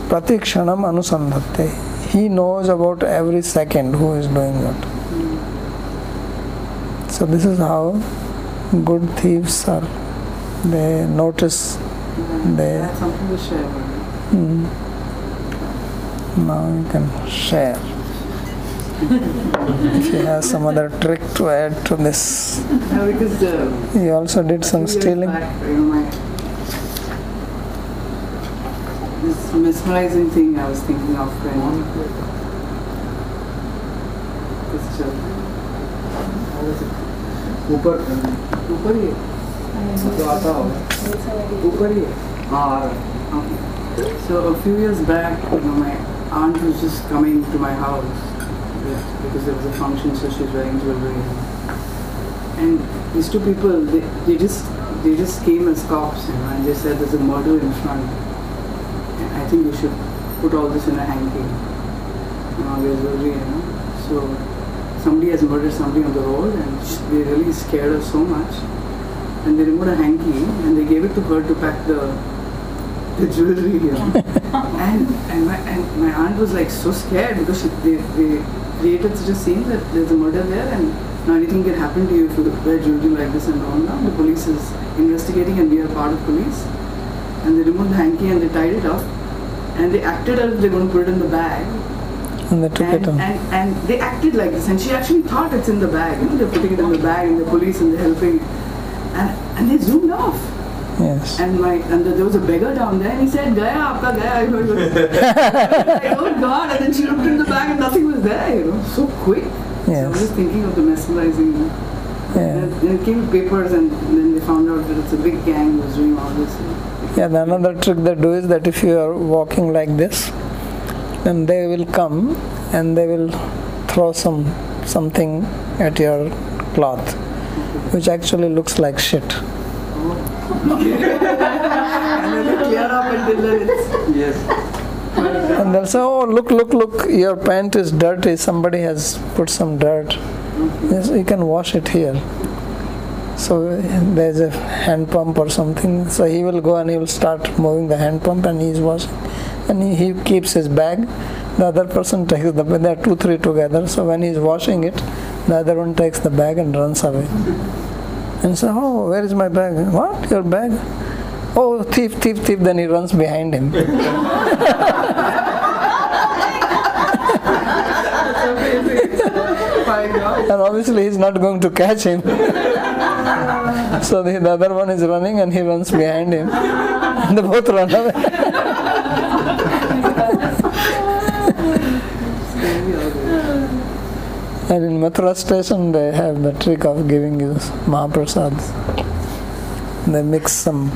pratikshanam anusandhatte. He knows about every second who is doing what. So this is how good thieves are. They notice. They That's something to share. Mm. Now you can share. if you have some other trick to add to this. Yeah, because uh, You also did some few years stealing. Back, you know, my, this mesmerizing thing I was thinking of when this children. ऊपर ऊपर ही है तो आता हो ऊपर ही है हाँ आ रहा है okay. So a few years back, you know, my aunt was just coming to my house with- because there was a function, so she was wearing jewelry. And these two people, they, they just they just came as cops, you know, and they said there's a murder in front. And I think you should put all this in a hanky. You know, jewelry, you know. So somebody has murdered somebody on the road, and they really scared her so much. And they removed a hanky and they gave it to her to pack the the jewelry here. and and my aunt was like so scared because she, they, they created such a scene that there's a murder there and Now anything can happen to you if you wear jewelry like this and all. Now the police is investigating and we are part of police. And they removed the hanky and they tied it up. And they acted as if they're going to put it in the bag. And they took And, it on. and, and they acted like this. And she actually thought it's in the bag. You know, they're putting it in the bag and the police and they're helping. And, and they zoomed off. Yes. And my and there was a beggar down there, and he said, "Gaya, aapka gaya." Was like, "Oh God!" And then she looked in the bag, and nothing was there. You know, so quick. So I was just thinking of the mesmerizing. Yeah. And then it came papers, and then they found out that it's a big gang was doing all this. Yeah, the another trick they do is that if you are walking like this, then they will come and they will throw some something at your cloth, which actually looks like shit. And clear up Yes. And they'll say, "Oh, look, look, look! Your pant is dirty. Somebody has put some dirt. Yes, you can wash it here." So there's a hand pump or something. So he will go and he will start moving the hand pump, and he's washing, and he, he keeps his bag. The other person takes the bag. There are two, three together. So when he's washing it, the other one takes the bag and runs away. And so, oh, where is my bag? What? Your bag? Oh, thief, thief, thief. Then he runs behind him. and obviously he's not going to catch him. so the, the other one is running and he runs behind him. And they both run away. Scary out there. And in Mathura station they have the trick of giving you Mahaprasad. They mix some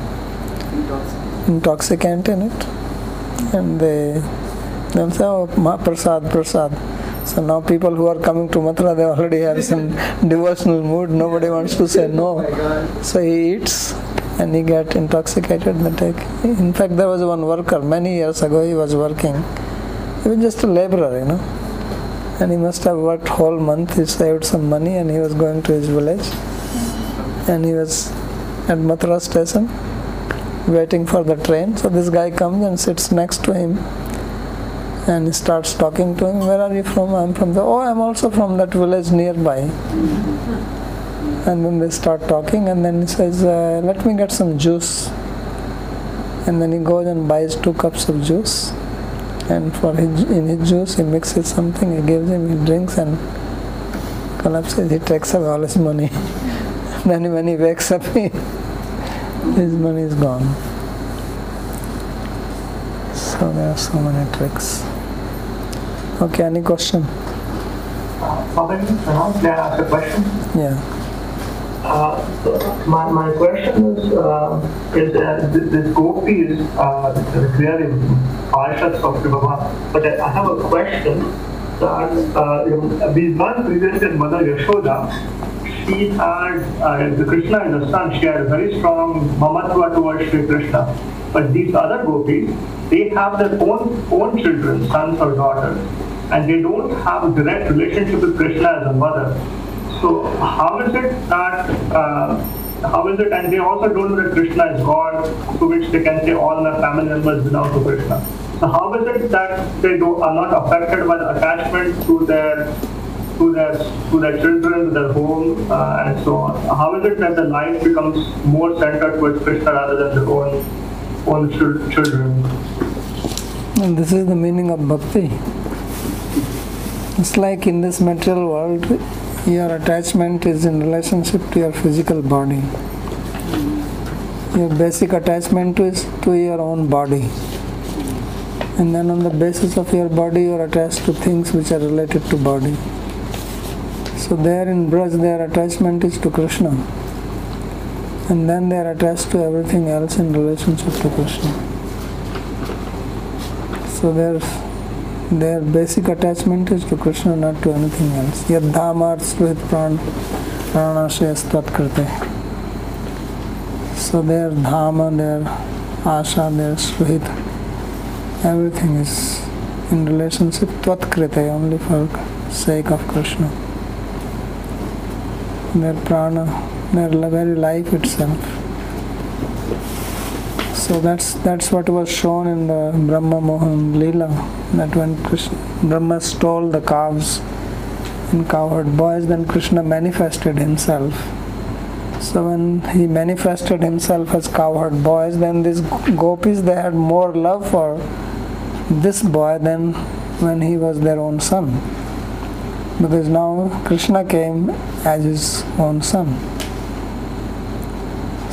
intoxicant in it and they they'll say, oh, Mahaprasad, Prasad. So now people who are coming to Mathura, they already have some devotional mood. Nobody wants to say no. Oh so he eats and he get intoxicated they take. In fact, there was one worker many years ago. He was working. He was just a laborer, you know, and he must have worked whole month. He saved some money and he was going to his village, and he was at Mathura station waiting for the train. So this guy comes and sits next to him. And he starts talking to him. Where are you from? I'm from the. Oh, I'm also from that village nearby. And then they start talking, and then he says, uh, Let me get some juice. And then he goes and buys two cups of juice. And for his, in his juice, he mixes something, he gives him, he drinks, and collapses. He takes away all his money. then when he wakes up, he, his money is gone. So there are so many tricks. Okay, any question? Uh, I ask a question? Yeah. Uh, my, my question is, uh, is uh, th- this gopi is uh, clearly parshas of Vibhava, but I have a question that uh, we previously that Mother Yashoda, she had, uh, the Krishna is a son, she had a very strong mamatva towards Sri Krishna. But these other gopis, they have their own own children, sons or daughters, and they don't have a direct relationship with Krishna as a mother. So how is it that uh, how is it, and they also don't know that Krishna is God, to which they can say all their family members belong to Krishna. So how is it that they do, are not affected by the attachment to their to their to their children, to their home, uh, and so on? How is it that the life becomes more centered towards Krishna rather than their own own chil- children? And this is the meaning of bhakti. It's like in this material world, your attachment is in relationship to your physical body. Your basic attachment is to your own body. And then on the basis of your body, you are attached to things which are related to body. So there in Braj, their attachment is to Krishna. And then they are attached to everything else in relationship to Krishna. So their their basic attachment is to Krishna, not to anything else. Yadhamar Sluhit Pran Pranashayas Tatkrite. So their Dhama, their Asha, their Sluhit, everything is in relationship Tvatkrite, only for sake of Krishna. Their prana, their very life itself. So that's that's what was shown in the Brahma Mohan Leela. That when Krishna, Brahma stole the calves in cowherd boys, then Krishna manifested himself. So when he manifested himself as cowherd boys, then these gopis they had more love for this boy than when he was their own son. Because now Krishna came as his own son.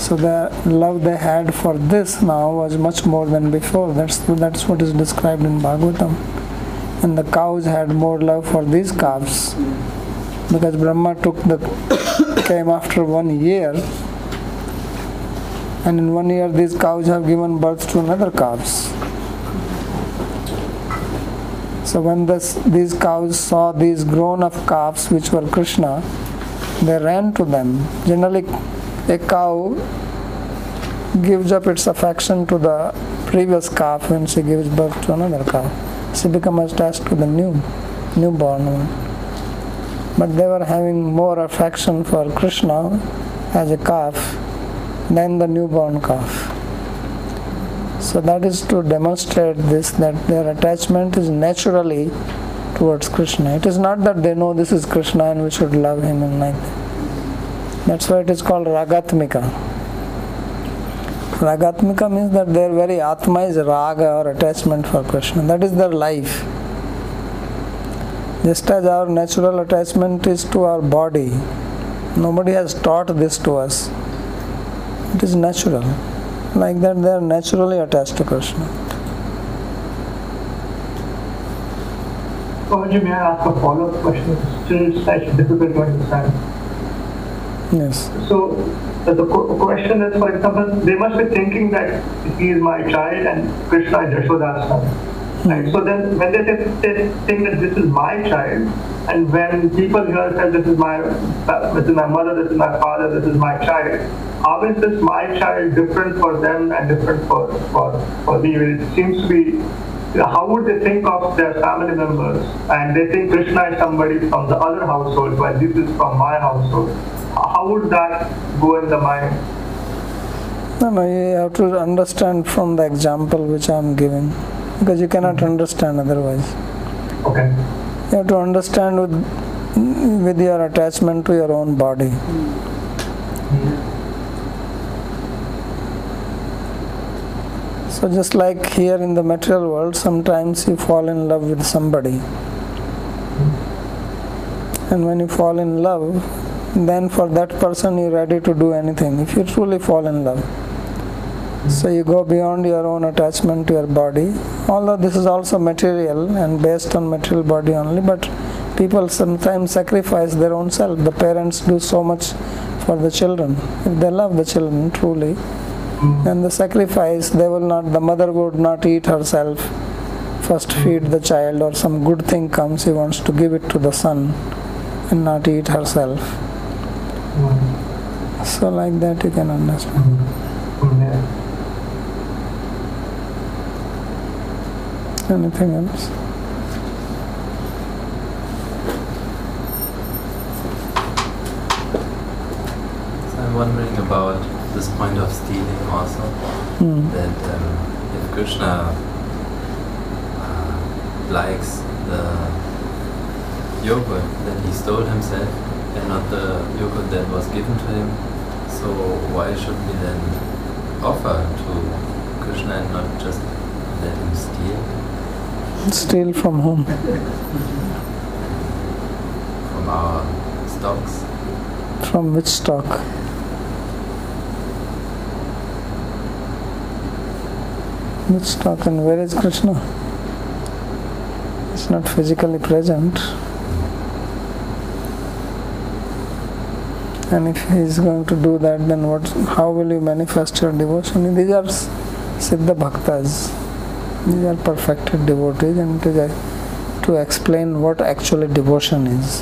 So the love they had for this now was much more than before. That's that's what is described in Bhagavatam. And the cows had more love for these calves because Brahma took the came after one year, and in one year these cows have given birth to another calves. So when this, these cows saw these grown-up calves, which were Krishna, they ran to them. Generally, a cow gives up its affection to the previous calf when she gives birth to another calf. She becomes attached to the new, newborn one. But they were having more affection for Krishna as a calf than the newborn calf. So that is to demonstrate this that their attachment is naturally towards Krishna. It is not that they know this is Krishna and we should love him and like that. That's why it is called Ragatmika. Ragatmika means that their very Atma is Raga or attachment for Krishna. That is their life. Just as our natural attachment is to our body, nobody has taught this to us. It is natural. Like that, they are naturally attached to Krishna. Babaji, may I ask a follow-up question? It's still slightly difficult to understand. Yes. So the question is, for example, they must be thinking that he is my child and Krishna is Yashoda's son. Right? Hmm. So then when they, they think that this is my child, and when people here say this is my this is my mother, this is my father, this is my child, how is this my child different for them and different for, for, for me? It seems to be how would they think of their family members and they think Krishna is somebody from the other household while this is from my household? How would that go in the mind? No, no, you have to understand from the example which I am giving because you cannot understand otherwise. Okay. You have to understand with with your attachment to your own body. So just like here in the material world, sometimes you fall in love with somebody. And when you fall in love, then for that person you're ready to do anything if you truly fall in love. So you go beyond your own attachment to your body. Although this is also material and based on material body only, but people sometimes sacrifice their own self. The parents do so much for the children. If they love the children truly, then the sacrifice they will not the mother would not eat herself. First feed the child or some good thing comes, she wants to give it to the son and not eat herself. So like that you can understand. Anything else? Wondering about this point of stealing also. Hmm. That um, if Krishna uh, likes the yogurt, that he stole himself and not the yogurt that was given to him. So why should we then offer to Krishna and not just let him steal Steal from whom? from our stocks? From which stock? Which stock and where is Krishna? It's not physically present. And if he is going to do that, then what? How will you manifest your devotion? These are Siddha Bhaktas. These are perfected devotees, and it is a- to explain what actually devotion is.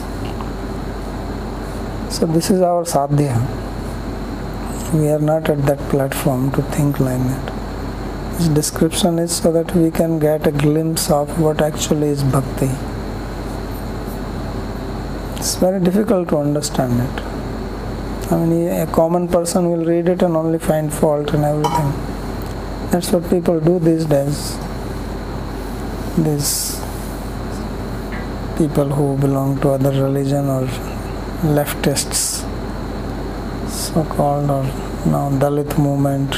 So this is our sadhya. We are not at that platform to think like that. Description is so that we can get a glimpse of what actually is bhakti. It's very difficult to understand it. I mean, a common person will read it and only find fault and everything. That's what people do these days. These people who belong to other religion or leftists, so-called or now Dalit movement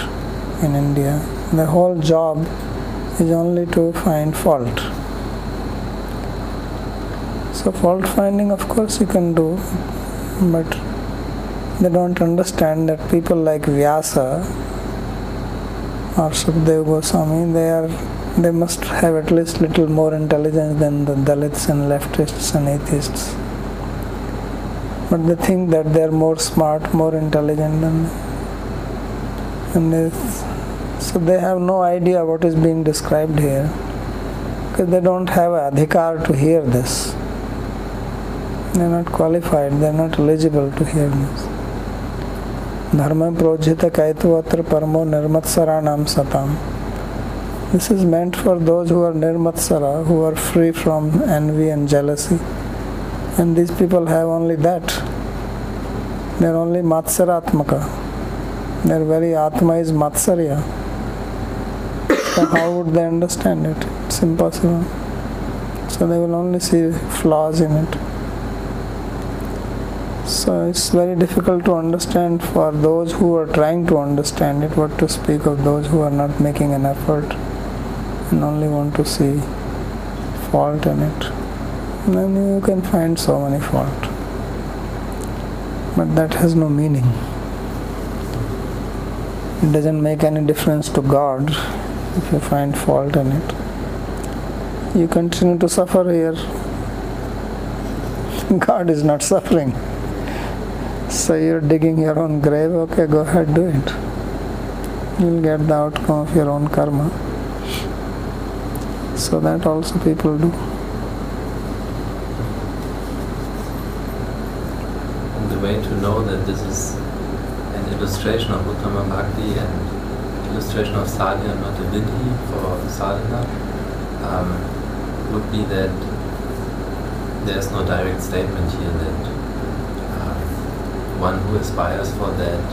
in India. The whole job is only to find fault. So fault finding, of course, you can do, but they don't understand that people like Vyasa or Sukdev Goswami, they are they must have at least little more intelligence than the Dalits and leftists and atheists. But they think that they are more smart, more intelligent than and they, so they have no idea what is being described here because they don't have adhikar to hear this. They're not qualified, they're not eligible to hear this. Dharma projita kaituvatra nirmatsara nam satam. This is meant for those who are nirmatsara, who are free from envy and jealousy. And these people have only that. They're only matsaratmaka. Their very atma is matsarya. So how would they understand it? It's impossible. So they will only see flaws in it. So it's very difficult to understand for those who are trying to understand it, what to speak of those who are not making an effort and only want to see fault in it. Then you can find so many fault. But that has no meaning. It doesn't make any difference to God if you find fault in it. You continue to suffer here. God is not suffering. So you're digging your own grave, okay, go ahead, do it. You'll get the outcome of your own karma. So that also people do. And the way to know that this is an illustration of Uttama Bhakti and illustration of sadhana, not a vidhi for sadhana, um, would be that there's no direct statement here that um, one who aspires for that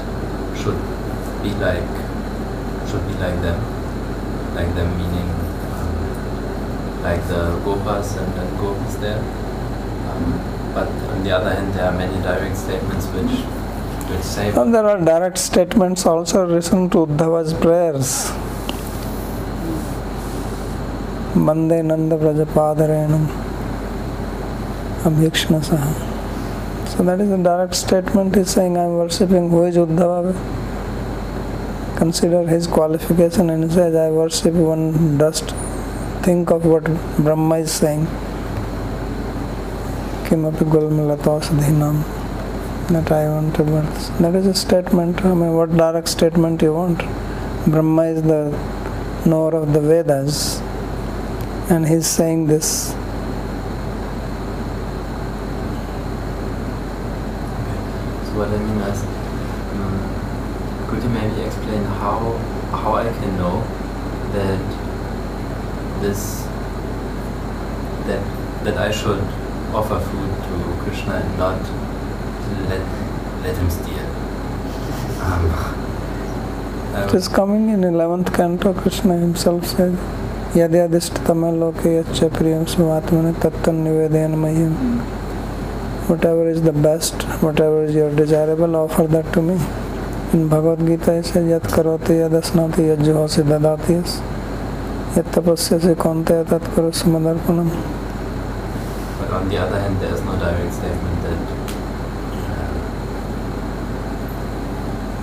should be like should be like them, like them meaning um, like the gopas and, and gopis there. Um, but on the other hand, there are many direct statements which And there are direct statements also written to Uddhava's prayers. Bande Nanda Vrajapadarenam Abhikshnasaha. So that is a direct statement. He's saying, I am worshipping who is Uddhava. Consider his qualification and he says, I worship one dust. Think of what Brahma is saying. Kimapi Gulmalatasdhinam. That I want to birth. That is a statement. I mean, what direct statement you want? Brahma is the knower of the Vedas, and he's saying this. So what I mean is, um, could you maybe explain how how I can know that this that that I should offer food to Krishna and not let let him steal? Um, It is coming in 11th canto, Krishna himself said, Yadyadishtama loke yaccha priyam suvatmane tattan nivedayan mayam. Whatever is the best, whatever is your desirable, offer that to me. In Bhagavad Gita it says, Yat karoti yadasnati yajjohosi dadatiyas. Yat tapasyasi konte tat karosi madarpanam. But on the other hand, there is no direct statement that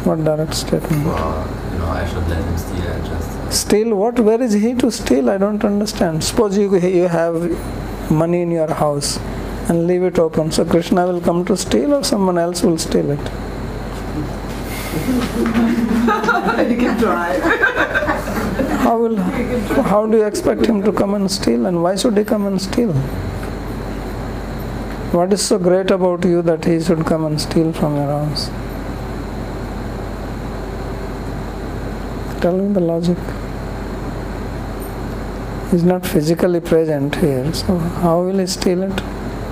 What direct statement? for you know I should let him steal and just. Steal what? Where is he to steal? I don't understand. Suppose you, you have money in your house and leave it open. So Krishna will come to steal or someone else will steal it. you can try. How will how do you expect him to come and steal and why should he come and steal? What is so great about you that he should come and steal from your house? Tell me the logic. He's not physically present here, so how will he steal it?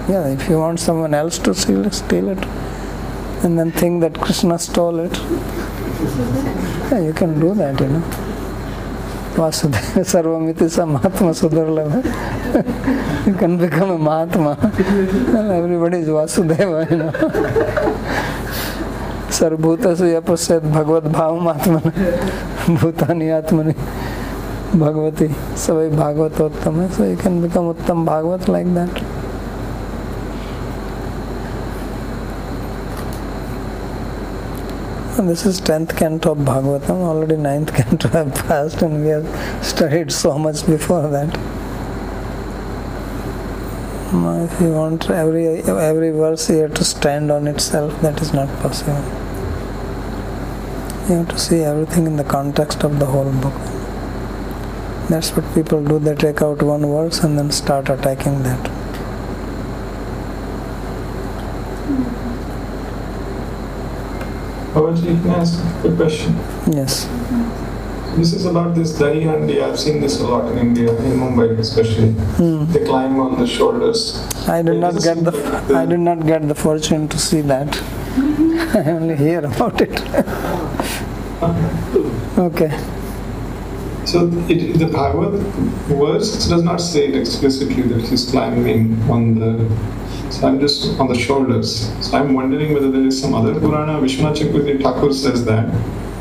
Yeah, if you want someone else to steal it, steal it, and then think that Krishna stole it. Yeah, you can do that, you know. Vasudeva Sarvamiti Mahatma Sudurlabha. you can become a Mahatma. Everybody is Vasudeva, you know. सर्वभूतसु यः पश्यत् भगवद्भावमात्मन भूतानि आत्मनि भगवती सबै भागवतोत्तम है so you can become उत्तम Bhagavat that And this is 10th canto of Bhagavatam already 9th canto have passed and we have studied so much before that if you want every every verse here to stand on itself that is not possible you have to see everything in the context of the whole book. That's what people do. They take out one verse and then start attacking that. Babaji, can I ask a question? Yes. This is about this dahi handi. I've seen this a lot in India, in Mumbai especially. Hmm. They climb on the shoulders. I did It not get the the- I did not get the fortune to see that. I only hear about it. okay. So it, the Bhagavad verse does not say it explicitly that he's climbing on the. So I'm just on the shoulders. So I'm wondering whether there is some other Purana. Vishwanath Chakravarti Thakur says that.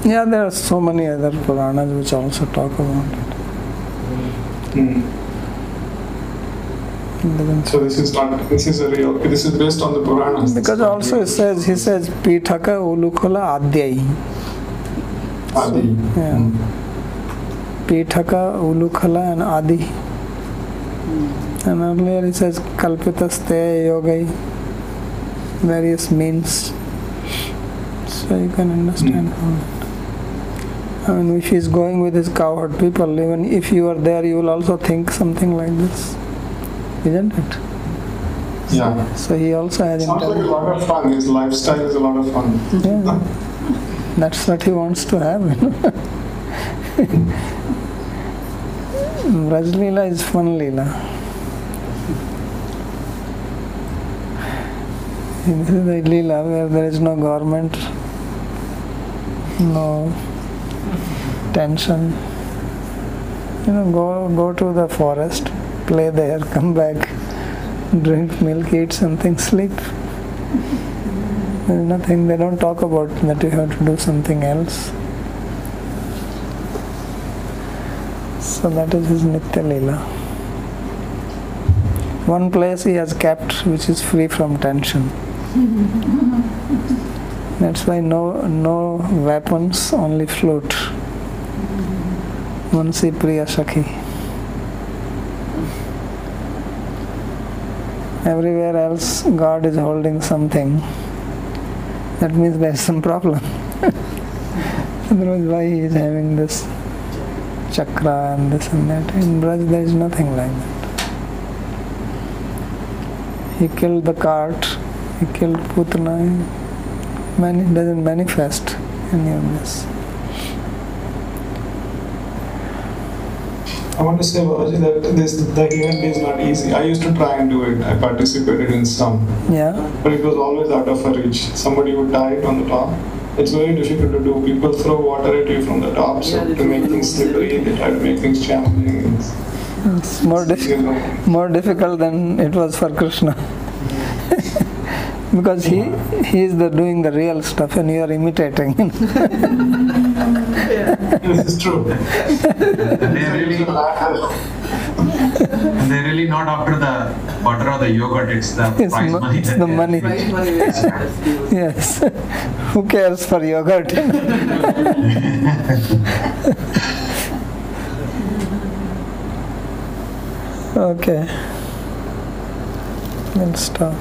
Yeah, there are so many other Puranas which also talk about it. Hmm. So this is not. This is a real. This is based on the Puranas. Because also it says he says Pitaka Ulukhala Adyai. Adi. Yeah. Hmm. Pitaka, Ulukhala and Adi. And earlier he says Kalpitaste Yogai, various means. So you can understand how. I mean, if he's going with his cowherd people, even if you are there, you will also think something like this, isn't it? Yeah. So he also has Sounds like a lot of fun. His lifestyle is a lot of fun. Yeah. That's what he wants to have. You know? Is fun Leela. This is the Leela where there is no government, no tension. You know, go go to the forest, play there, come back, drink milk, eat something, sleep. There's nothing, they don't talk about that you have to do something else. So that is his Nitya Leela. One place he has kept which is free from tension. That's why no no weapons, only flute. Mansi Priya Shakhi. Everywhere else God is holding something. That means there is some problem. Otherwise why he is having this chakra and this and that. In Braj there is nothing like that. He killed the cart, he killed Putana, he mani- doesn't manifest any of this. I want to say, Babaji, that this dahi handi is not easy. I used to try and do it. I participated in some, Yeah, but it was always out of our reach. Somebody would tie it on the top. It's very difficult to do. People throw water at you from the top, so Yeah, to make things moves slippery, they try to make things challenging. It's, it's more, you diffi- know, more difficult than it was for Krishna. because he he is the doing the real stuff and you are imitating. this is true. They're really, they're really not after the butter or the yogurt, it's the It's prize mo- money. it's the money. Right money, yes, yes. Who cares for yogurt? okay. We'll stop.